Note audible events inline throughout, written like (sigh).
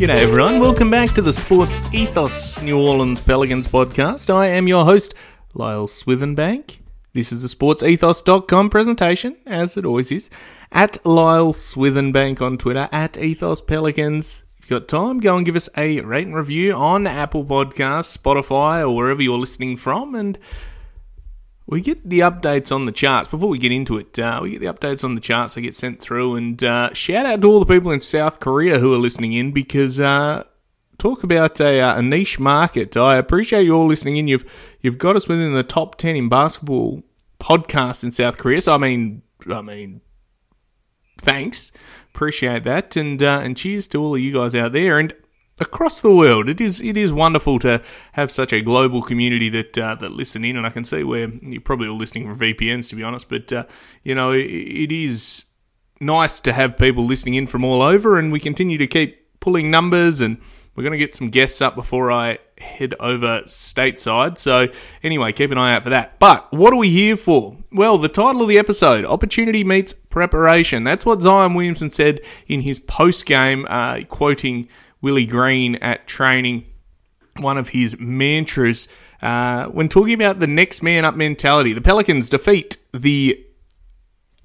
G'day everyone, welcome back to the Sports Ethos New Orleans Pelicans podcast. I am your host, Lyle Swithenbank. This is a sportsethos.com presentation, as it always is, at Lyle Swithenbank on Twitter, at Ethos Pelicans. If you've got time, go and give us a rate and review on Apple Podcasts, Spotify, or wherever you're listening from, and we get the updates on the charts. Before we get into it, uh, we get the updates on the charts that get sent through. And uh, shout out to all the people in South Korea who are listening in because uh, talk about a, uh, a, niche market. I appreciate you all listening in. You've you've got us within the top ten in basketball podcasts in South Korea. So I mean, I mean, thanks, appreciate that, and uh, and cheers to all of you guys out there. And across the world. It is it is wonderful to have such a global community that uh, that listen in, and I can see where you're probably all listening from VPNs, to be honest. But uh, you know, it, it is nice to have people listening in from all over, and we continue to keep pulling numbers and. We're going to get some guests up before I head over stateside. So, anyway, keep an eye out for that. But what are we here for? Well, the title of the episode Opportunity Meets Preparation. That's what Zion Williamson said in his post game, uh, quoting Willie Green at training, one of his mantras uh, when talking about the next man up mentality. The Pelicans defeat the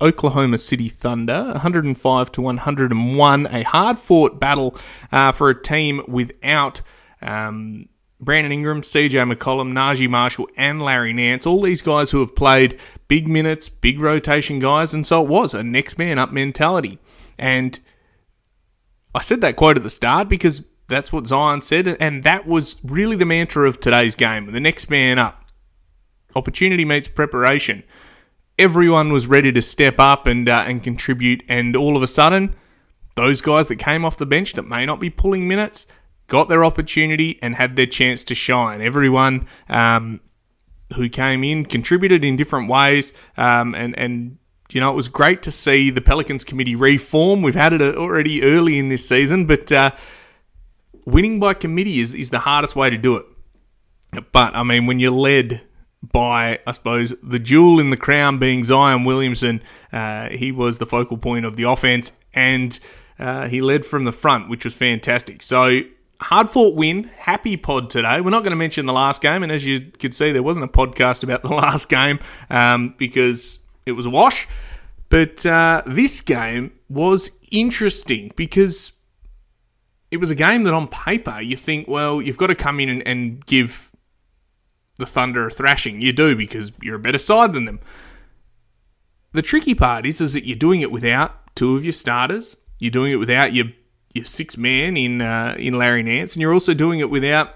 Oklahoma City Thunder, 105 to 101, a hard fought battle uh, for a team without um, Brandon Ingram, CJ McCollum, Naji Marshall, and Larry Nance. All these guys who have played big minutes, big rotation guys, and so it was a next man up mentality. And I said that quote at the start because that's what Zion said, and that was really the mantra of today's game. The next man up. Opportunity meets preparation. Everyone was ready to step up and uh, and contribute, and all of a sudden, those guys that came off the bench that may not be pulling minutes got their opportunity and had their chance to shine. Everyone um, who came in contributed in different ways, um, and and you know, it was great to see the Pelicans committee reform. We've had it already early in this season, but uh, winning by committee is, is the hardest way to do it. But, I mean, when you're led by, I suppose, the jewel in the crown being Zion Williamson, uh, he was the focal point of the offense and uh, he led from the front, which was fantastic. So, hard fought win. Happy pod today. We're not going to mention the last game, and as you could see, there wasn't a podcast about (laughs) the last game um, because it was a wash. But uh, this game was interesting because it was a game that on paper you think, well, you've got to come in and, and give the Thunder a thrashing. You do because you're a better side than them. The tricky part is, is that you're doing it without two of your starters. You're doing it without your your six man in uh, in Larry Nance, and you're also doing it without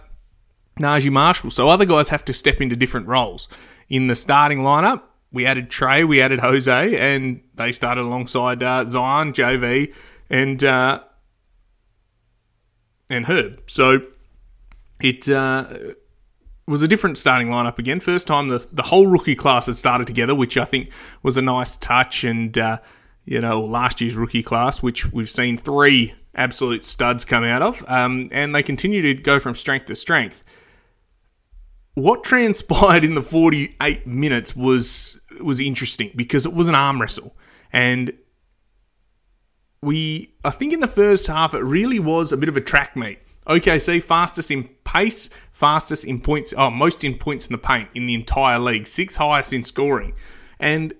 Naji Marshall. So other guys have to step into different roles in the starting lineup we added Trey, we added Jose, and they started alongside uh, Zion, JV, and uh, and Herb. So it uh, was a different starting lineup again. First time the the whole rookie class had started together, which I think was a nice touch. And uh, you know, last year's rookie class, which we've seen three absolute studs come out of, um, and they continue to go from strength to strength what transpired in the 48 minutes was was interesting because it was an arm wrestle and we, I think in the first half, it really was a bit of a track meet. OKC fastest in pace, fastest in points, oh, most in points in the paint in the entire league, sixth highest in scoring. And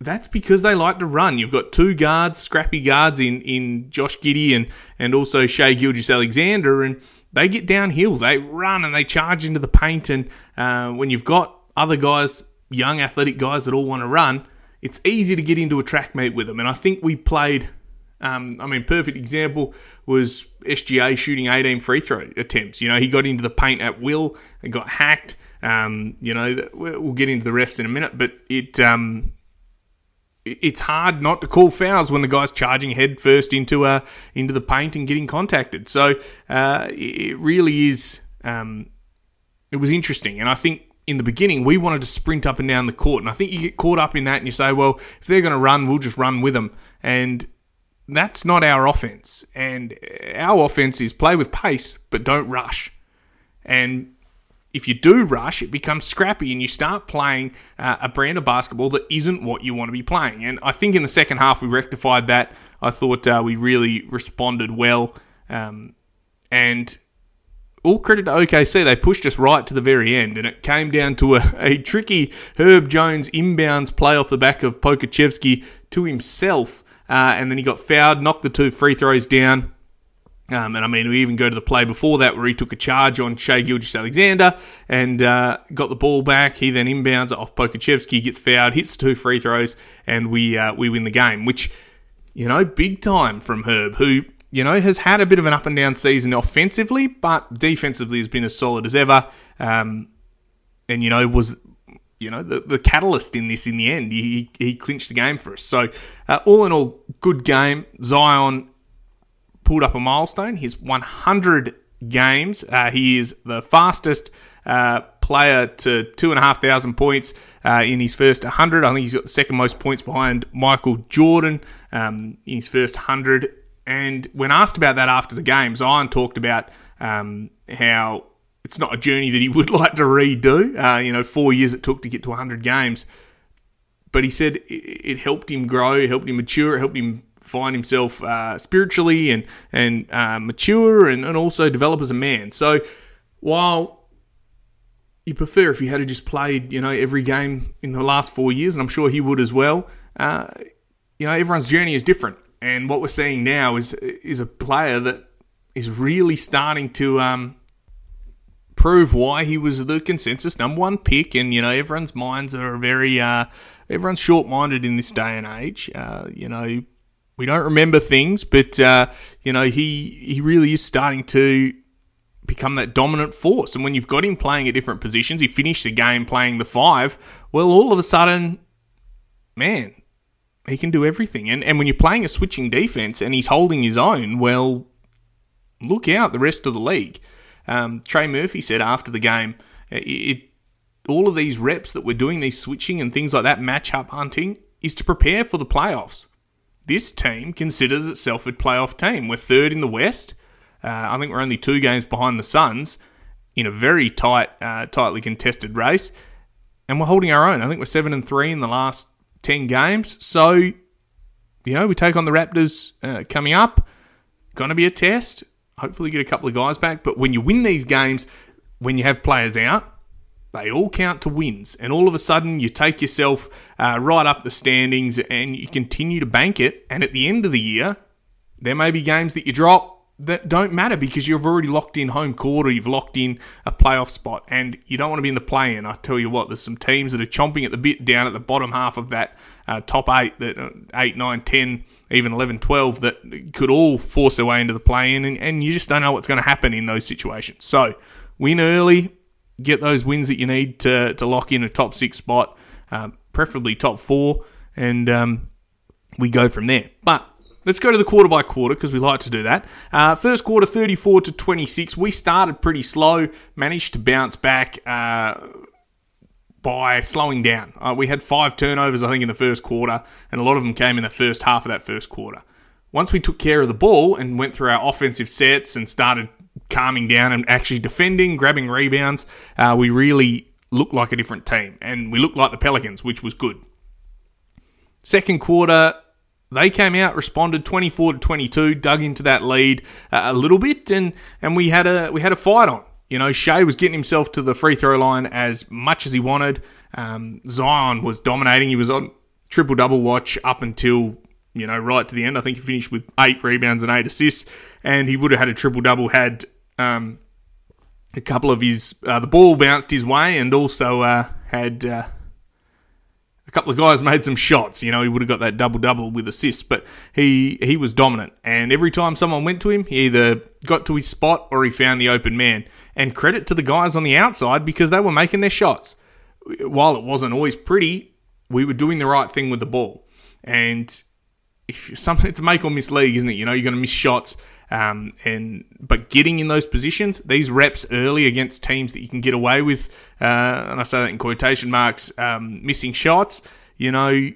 that's because they like to run. You've got two guards, scrappy guards in, in Josh Giddey and, and also Shai Gilgeous-Alexander, and they get downhill. They run and they charge into the paint. And uh, when you've got other guys, young athletic guys that all want to run, it's easy to get into a track meet with them. And I think we played. Um, I mean, perfect example was SGA shooting 18 free throw attempts. You know, he got into the paint at will and got hacked. Um, you know, we'll get into the refs in a minute, but it um, it's hard not to call fouls when the guy's charging head first into a into the paint and getting contacted. So uh, it really is. Um, it was interesting, and I think in the beginning we wanted to sprint up and down the court, and I think you get caught up in that, and you say, well, if they're going to run, we'll just run with them, and that's not our offense. And our offense is play with pace, but don't rush. And if you do rush, it becomes scrappy and you start playing uh, a brand of basketball that isn't what you want to be playing. And I think in the second half we rectified that. I thought uh, we really responded well. Um, and all credit to OKC, they pushed us right to the very end, and it came down to a, (laughs) a tricky Herb Jones inbounds play off the back of Pokusevski to himself, uh, and then he got fouled, knocked the two free throws down, um, and I mean, we even go to the play before that where he took a charge on Shai Gilgeous-Alexander and uh, got the ball back. He then inbounds off Pokusevski, gets fouled, hits two free throws, and we uh, we win the game. Which, you know, big time from Herb, who you know has had a bit of an up and down season offensively, but defensively has been as solid as ever. Um, and you know was you know the, the catalyst in this in the end. He he clinched the game for us. So uh, all in all, good game. Zion pulled up a milestone. His 100 games. Uh, he is the fastest uh, player to two and a half thousand points uh, in his first 100. I think he's got the second most points behind Michael Jordan um, in his first 100. And when asked about that after the game, Zion talked about um, how it's not a journey that he would (laughs) like to redo. Uh, you know, four years it took to get to 100 games. But he said it helped him grow, it helped him mature, it helped him find himself uh, spiritually and and uh, mature and, and also develop as a man. So while you prefer if he had just played you know every game in the last four years, and I'm sure he would as well. Uh, you know everyone's journey is different, and what we're seeing now is is a player that is really starting to um, prove why he was the consensus number one pick. And you know everyone's minds are very uh, everyone's short minded in this day and age. Uh, you know we don't remember things, but uh, you know he he really is starting to become that dominant force. And when you've got him playing at different positions, he finished the game playing the five. Well, all of a sudden, man, he can do everything. And and when you're playing a switching defense and he's holding his own, well, look out the rest of the league. Um, Trey Murphy said after the game, it, it all of these reps that we're doing, these switching and things like that, matchup hunting, is to prepare for the playoffs this team considers itself a playoff team. We're third in the West. Uh, I think we're only two games behind the Suns in a very tight, uh, tightly contested race, and we're holding our own. I think we're seven and three in the last ten games. So, you know, we take on the Raptors uh, coming up. Going to be a test. Hopefully, get a couple of guys back. But when you win these games, when you have players out, they all count to wins. And all of a sudden, you take yourself uh, right up the standings and you continue to bank it. And at the end of the year, there may be games that you drop that don't matter because you've already locked in home court or you've locked in a playoff spot and you don't want to be in the play in. I tell you what, there's some teams that are chomping at the bit down at the bottom half of that uh, top eight, that uh, 8, 9, 10, even 11, 12, that could all force their way into the play in and, and you just don't know what's going to happen in those situations. So, win early, get those wins that you need to, to lock in a top six spot, uh, preferably top four, and um, we go from there. But let's go to the quarter by quarter because we like to do that. Uh, first quarter, 34 to 26. We started pretty slow, managed to bounce back. Uh, by slowing down. Uh, we had five turnovers, I think, in the first quarter, and a lot of them came in the first half of that first quarter. Once we took care of the ball and went through our offensive sets and started calming down and actually defending, grabbing rebounds. Uh, we really looked like a different team, and we looked like the Pelicans, which was good. Second quarter, they came out, responded 24 to 22, dug into that lead uh, a little bit, and and we had a we had a fight on. You know, Shai was getting himself to the free throw line as much as he wanted. Um, Zion was dominating. He was on triple double watch up until you know right to the end. I think he finished with eight rebounds and eight assists, and he would have had a triple double had um, a couple of his uh, the ball bounced his way, and also uh, had uh, a couple of guys made some shots. You know, he would have got that double double with assists, but he he was dominant. And every time someone went to him, he either got to his spot or he found the open man. And credit to the guys on the outside because they were making their shots. While it wasn't always pretty, we were doing the right thing with the ball. And if (laughs) something to make or miss league, isn't it? You know, you're going to miss shots. Um, and but getting in those positions, these reps early against teams that you can get away with, uh, and I say that in quotation marks, um, missing shots. You know,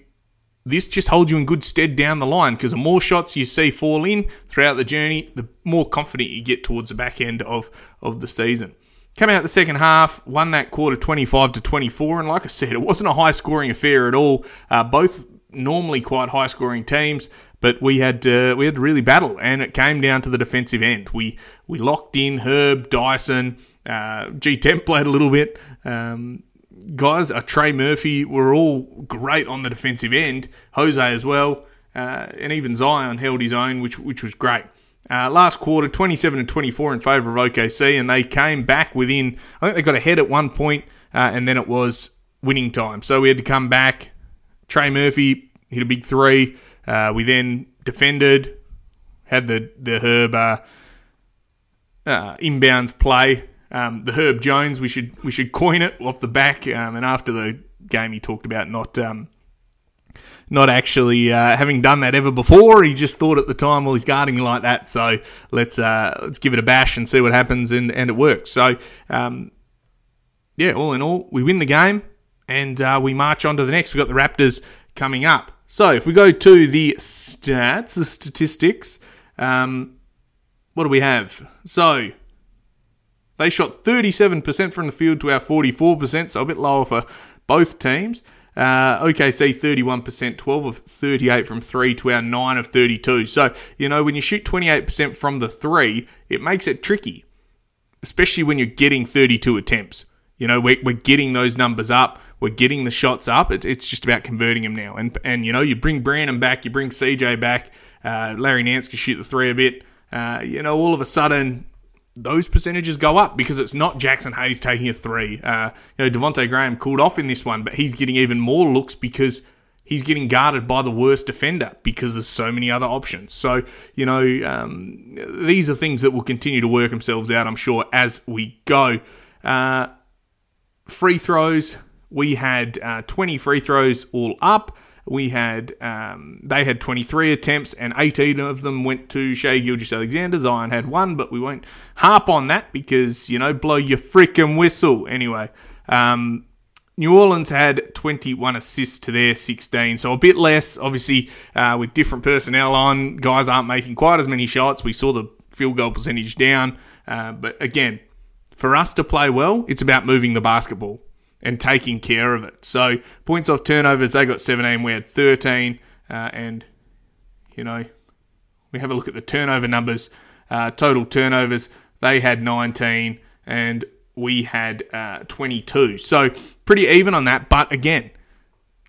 this just holds you in good stead down the line because the more shots you see fall in throughout the journey, the more confident you get towards the back end of of the season. Coming out the second half, won that quarter 25 to 24, and like I said, it wasn't a high scoring affair at all. Uh, both normally quite high scoring teams, but we had uh, we had to really battle, and it came down to the defensive end. We we locked in Herb Dyson, uh, G Temp played a little bit. Um, guys, uh, Trey Murphy were all great on the defensive end. Jose as well, uh, and even Zion held his own, which which was great. Uh, last quarter, 27 and 24 in favour of OKC, and they came back within. I think they got ahead at one point, uh, and then it was winning time. So we had to come back. Trey Murphy hit a big three. Uh, we then defended, had the the Herb uh, uh, inbounds play. Um, the Herb Jones, we should we should coin it off the back. Um, and after the game, he talked about not um, not actually uh, having done that ever before. He just thought at the time, well, he's guarding like that, so let's uh, let's give it a bash and see what happens, and, and it works. So, um, yeah, all in all, we win the game, and uh, we march on to the next. We've got the Raptors coming up. So if we go to the stats, the statistics, um, what do we have? So they shot 37% from the field to our 44%, so a bit lower for both teams. Uh, OKC 31%, 12 of 38 from 3 to our 9 of 32. So, you know, when you shoot 28% from the 3, it makes it tricky, especially when you're getting 32 attempts. You know, we're, we're getting those numbers up. We're getting the shots up. It, it's just about converting them now. And, and you know, you bring Brandon back, you bring CJ back. Uh, Larry Nance can shoot the three a bit. Uh, you know, all of a sudden, those percentages go up because it's not Jaxson Hayes taking a three. Uh, you know, Devonte Graham cooled off in this one, but he's getting even more looks because he's getting guarded by the worst defender because there's so many other options. So, you know, um, these are things that will continue to work themselves out, I'm sure, as we go. Uh, free throws, we had uh, 20 free throws all up. We had um, they had 23 attempts and 18 of them went to Shai Gilgeous-Alexander. Zion had one, but we won't harp on that because you know blow your freaking whistle anyway. Um, New Orleans had 21 assists to their 16, so a bit less. Obviously, uh, with different personnel on, guys aren't making quite as many shots. We saw the field goal percentage down, uh, but again, for us to play well, it's about moving the basketball and taking care of it. So points off turnovers, they got 17, we had 13, uh, and you know we have a look at the turnover numbers. Uh, total turnovers, they had 19, and we had uh, 22. So pretty even on that. But again,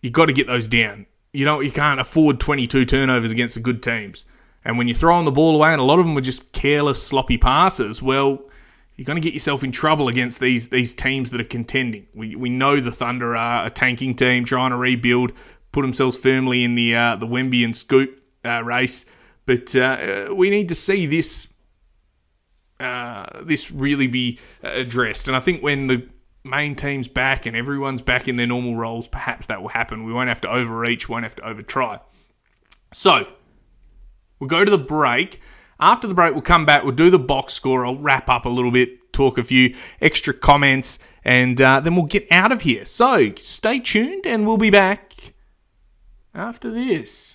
you got to get those down. You know you can't afford 22 turnovers against the good teams. And when you're throwing the ball away, and a lot of them were just careless, sloppy passes, well, you're going to get yourself in trouble against these these teams that are contending. We we know the Thunder are a tanking team trying to rebuild, put themselves firmly in the uh, the Wemby and Scoot uh, race, but uh, we need to see this uh, this really be addressed. And I think when the main team's back and everyone's back in their normal roles, perhaps that will happen. We won't have to overreach, won't have to overtry. So we'll go to the break. After the break, we'll come back. We'll do the box score. I'll wrap up a little bit, talk a few extra comments, and uh, then we'll get out of here. So stay tuned, and we'll be back after this.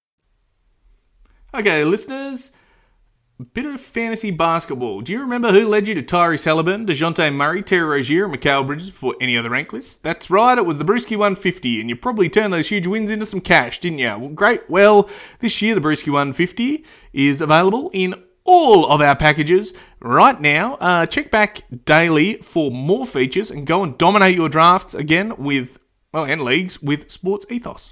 Okay, listeners, bit of fantasy basketball. Do you remember who led you to Tyrese Halliburton, DeJounte Murray, Terry Rozier, and Mikal Bridges before any other rank list? That's right, it was the Bruski 150, and you probably turned those huge wins into some cash, didn't you? Well, great. Well, this year the Bruski 150 is available in all of our packages right now. Uh, check back daily for more features and go and dominate your drafts again with, well, and leagues with Sports Ethos.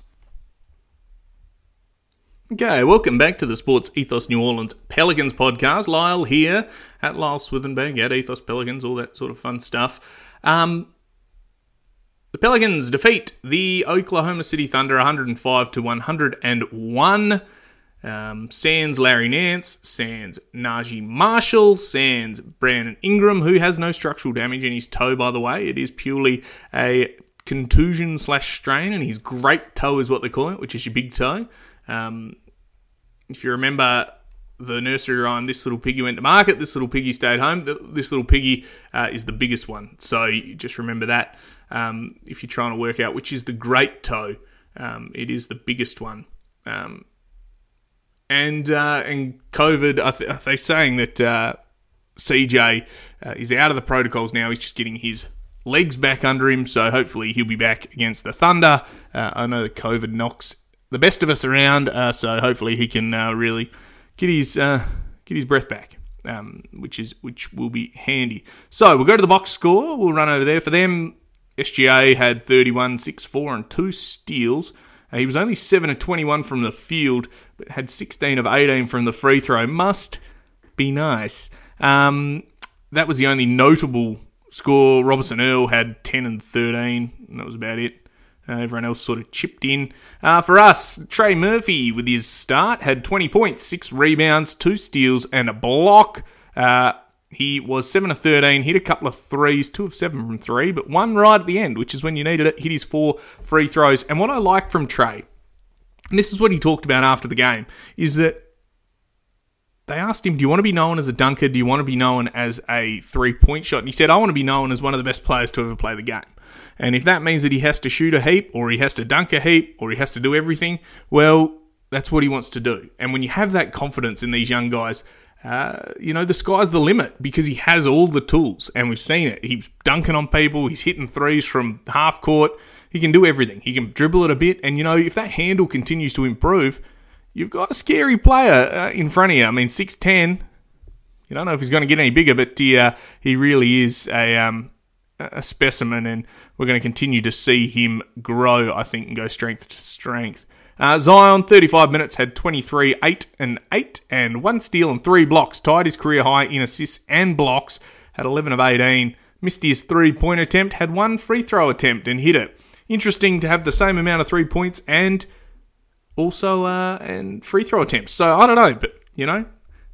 Okay, welcome back to the Sports Ethos New Orleans Pelicans podcast. Lyle here at Lyle Swithenbank at Ethos Pelicans, all that sort of fun stuff. Um, the Pelicans defeat the Oklahoma City Thunder 105 to 101. Um, sans Larry Nance, sans Naji Marshall, sans Brandon Ingram, who has no structural damage in his toe, by the way. It is purely a contusion slash strain, and his great toe is what they call it, which is your big toe. Um, if you remember the nursery rhyme, this little piggy went to market, this little piggy stayed home. This little piggy uh, is the biggest one. So just remember that um, if you're trying to work out which is the great toe, um, it is the biggest one. Um, and uh, and COVID, they're saying that uh, CJ uh, is out of the protocols now. He's just getting his legs back under him, so hopefully he'll be back against the Thunder. Uh, I know that COVID knocks the best of us around. Uh, so hopefully he can uh, really get his uh, get his breath back, um, which is which will be handy. So we'll go to the box score. We'll run over there for them. SGA had 31, 6, 4, and two steals. Uh, he was only 7 of 21 from the field, but had 16 of 18 from the free throw. Must be nice. Um, that was the only notable score. Robertson Earl had 10 and 13, and that was about it. Uh, everyone else sort of chipped in. Uh, for us, Trey Murphy with his start had 20 points, six rebounds, two steals, and a block. Uh, he was 7 of 13, hit a couple of threes, 2 of 7 from 3, but one right at the end, which is when you needed it, hit his four free throws. And what I like from Trey, and this is what he talked about after the game, is that they asked him, Do you want to be known as a dunker? Do you want to be known as a three point shot? And he said, I want to be known as one of the best players to ever play the game. And if that means that he has to shoot a heap, or he has to dunk a heap, or he has to do everything, well, that's what he wants to do. And when you have that confidence in these young guys, uh, you know, the sky's the limit because he has all the tools, and we've seen it. He's dunking on people, he's hitting threes from half court, he can do everything. He can dribble it a bit, and you know, if that handle continues to improve, you've got a scary player uh, in front of you. I mean, 6'10, you don't know if he's going to get any bigger, but he, uh, he really is a, um, a specimen, and we're going to continue to see him grow, I think, and go strength to strength. Uh, Zion, 35 minutes, had 23, 8 and 8, and one steal and three blocks. Tied his career high in assists and blocks, had 11 of 18. Missed his three point attempt, had one free throw attempt and hit it. Interesting to have the same amount of three points and also uh, and free throw attempts. So I don't know, but you know,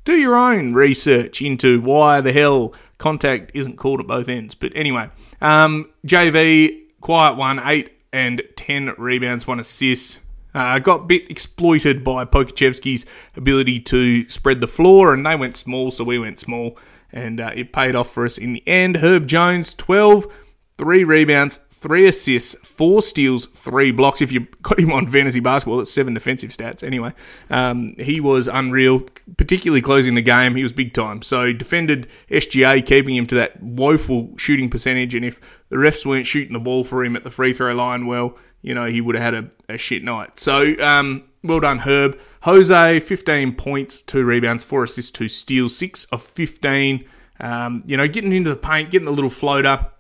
do your own research into why the hell contact isn't called at both ends. But anyway, um, JV, quiet one, 8 and 10 rebounds, 1 assist. Uh, got bit exploited by Pokusevski's ability to spread the floor, and they went small, so we went small, and uh, it paid off for us in the end. Herb Jones, 12, 3 rebounds, three assists, four steals, three blocks. If you got him on fantasy basketball, it's seven defensive stats. Anyway, um, he was unreal, particularly closing the game. He was big time. So defended SGA, keeping him to that woeful shooting percentage. And if the refs weren't shooting the ball for him at the free throw line, well, you know, he would have had a, a shit night. So um, well done, Herb. Jose, 15 points, two rebounds, four assists, two steals, six of 15. Um, you know, getting into the paint, getting a little floater,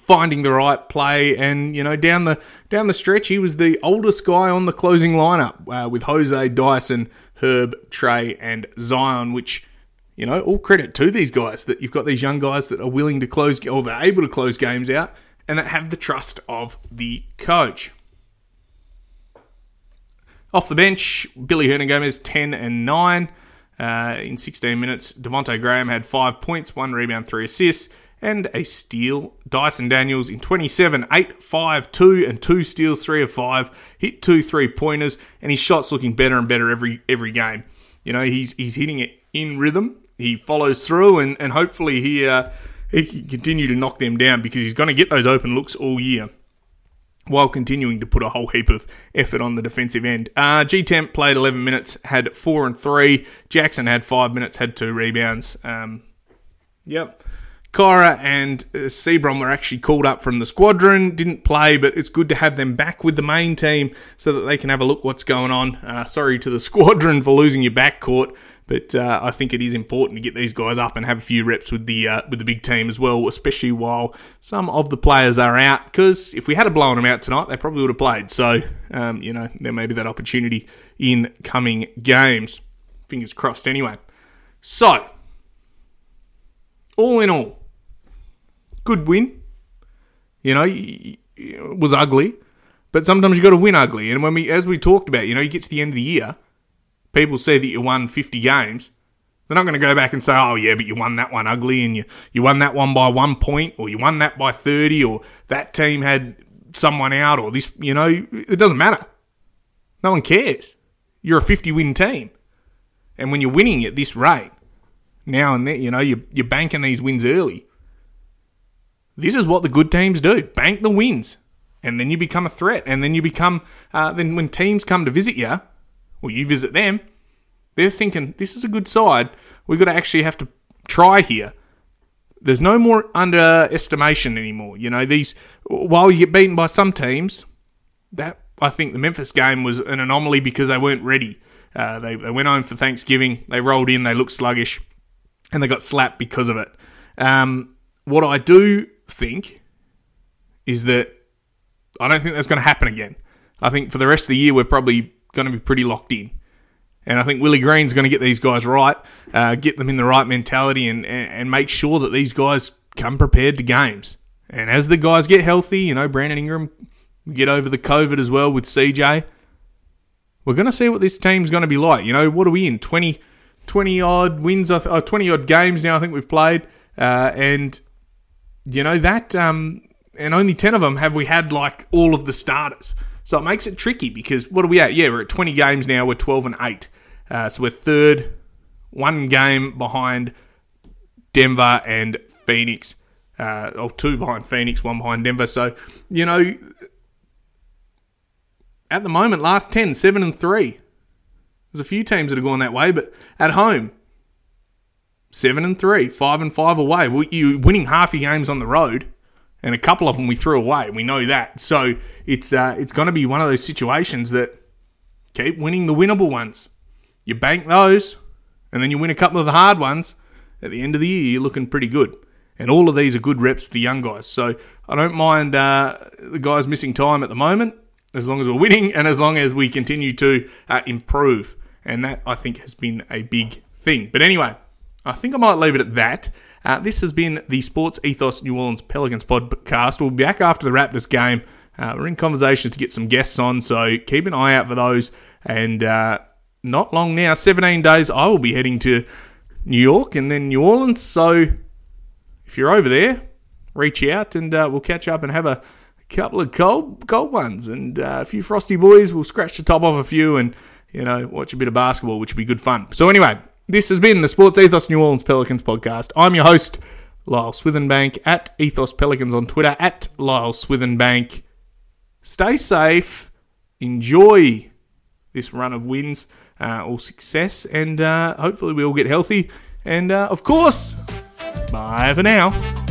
finding the right play, and you know, down the down the stretch, he was the oldest guy on the closing lineup uh, with Jose, Dyson, Herb, Trey, and Zion, which you know, all credit to these guys that you've got these young guys that are willing to close or they're able to close games out and that have the trust of the coach. Off the bench, Billy Hernangomez 10 and 9 uh, in 16 minutes. Devonte Graham had 5 points, 1 rebound, 3 assists, and a steal. Dyson Daniels in 27, 8, 5, 2, and 2 steals, 3 of 5. Hit 2 three pointers, and his shot's looking better and better every every game. You know, he's, he's hitting it in rhythm. He follows through, and, and hopefully he, uh, he can continue to knock them down because he's going to get those open looks all year while continuing to put a whole heap of effort on the defensive end. Uh, G Temp played 11 minutes, had four and three. Jackson had five minutes, had two rebounds. Um, yep. Kira and uh, Seabron were actually called up from the squadron, didn't play, but it's good to have them back with the main team so that they can have a look what's going on. Uh, sorry to the (laughs) squadron for losing your backcourt. But uh, I think it is important to get these guys up and have a few reps with the uh, with the big team as well, especially while some of the players are out. Because if we had a blown them out tonight, they probably would have played. So um, you know there may be that opportunity in coming games. Fingers crossed. Anyway, so all in all, good win. You know, it was ugly, but sometimes you got to win ugly. And when we, as we talked about, you know, you get to the end of the year people say that you won 50 games, they're not going to go back and say, oh, yeah, but you won that one ugly and you, you won that one by one point or you won that by 30 or that team had someone out or this, you know, it doesn't matter. No one cares. You're a 50 win team. And when you're winning at this rate, now and then, you know, you're, you're banking these wins early. This is what the good teams do bank the wins. And then you become a threat. And then you become, uh, then when teams come to visit you, or you visit them, they're thinking, this is a good side. We've got to actually have to try here. There's no more underestimation anymore. You know, these, while you get beaten by some teams, that, I think the Memphis game was an anomaly because they weren't ready. Uh, they, they went home for Thanksgiving, they rolled in, they looked sluggish, and they got slapped because of it. Um, what I do think is that I don't think that's going to happen again. I think for the rest of the year, we're probably going to be pretty locked in. And I think Willie Green's going to get these guys right, uh, get them in the right mentality, and, and, and make sure that these guys come prepared to games. And as the guys get healthy, you know, Brandon Ingram get over the COVID as well with CJ. We're going to see what this team's going to be like. You know, what are we in? 20, 20 odd wins, uh, 20 odd games now, I think we've played. Uh, and, you know, that, um, and only 10 of them have we had like all of the starters. So it makes it tricky because what are we at? Yeah, we're at 20 games now. We're 12 and 8. Uh, so we're third, one game behind Denver and Phoenix. Uh, or two behind Phoenix, one behind Denver. So, you know, at the moment, last 10, 7 and 3. There's a few teams that have gone that way, but at home, 7 and 3, 5 and 5 away. You're winning half your games on the road and a couple of them we threw away. We know that. So it's uh, it's going to be one of those situations that keep winning the winnable ones. You bank those, and then you win a couple of the hard ones. At the end of the year, you're looking pretty good. And all of these are good reps for the young guys. So I don't mind uh, the guys missing time at the moment, as long as we're winning and as long as we continue to uh, improve. And that, I think, has been a big thing. But anyway, I think I might leave it at that. Uh, this has been the Sports Ethos New Orleans Pelicans podcast. We'll be back after the Raptors game. Uh, we're in conversation to get some guests on, so keep an eye out for those. And uh, not long now, 17 days, I will be heading to New York and then New Orleans. So if you're over there, reach out and uh, we'll catch up and have a couple of cold cold ones and uh, a few frosty boys. We'll scratch the top off a few and you know watch a bit of basketball, which will be good fun. So anyway, this has been the Sports Ethos New Orleans Pelicans podcast. I'm your host, Lyle Swithenbank, at Ethos Pelicans on Twitter, at Lyle Swithenbank. Stay safe, enjoy this run of wins uh, or success, and uh, hopefully we all get healthy. And uh, of course, bye for now.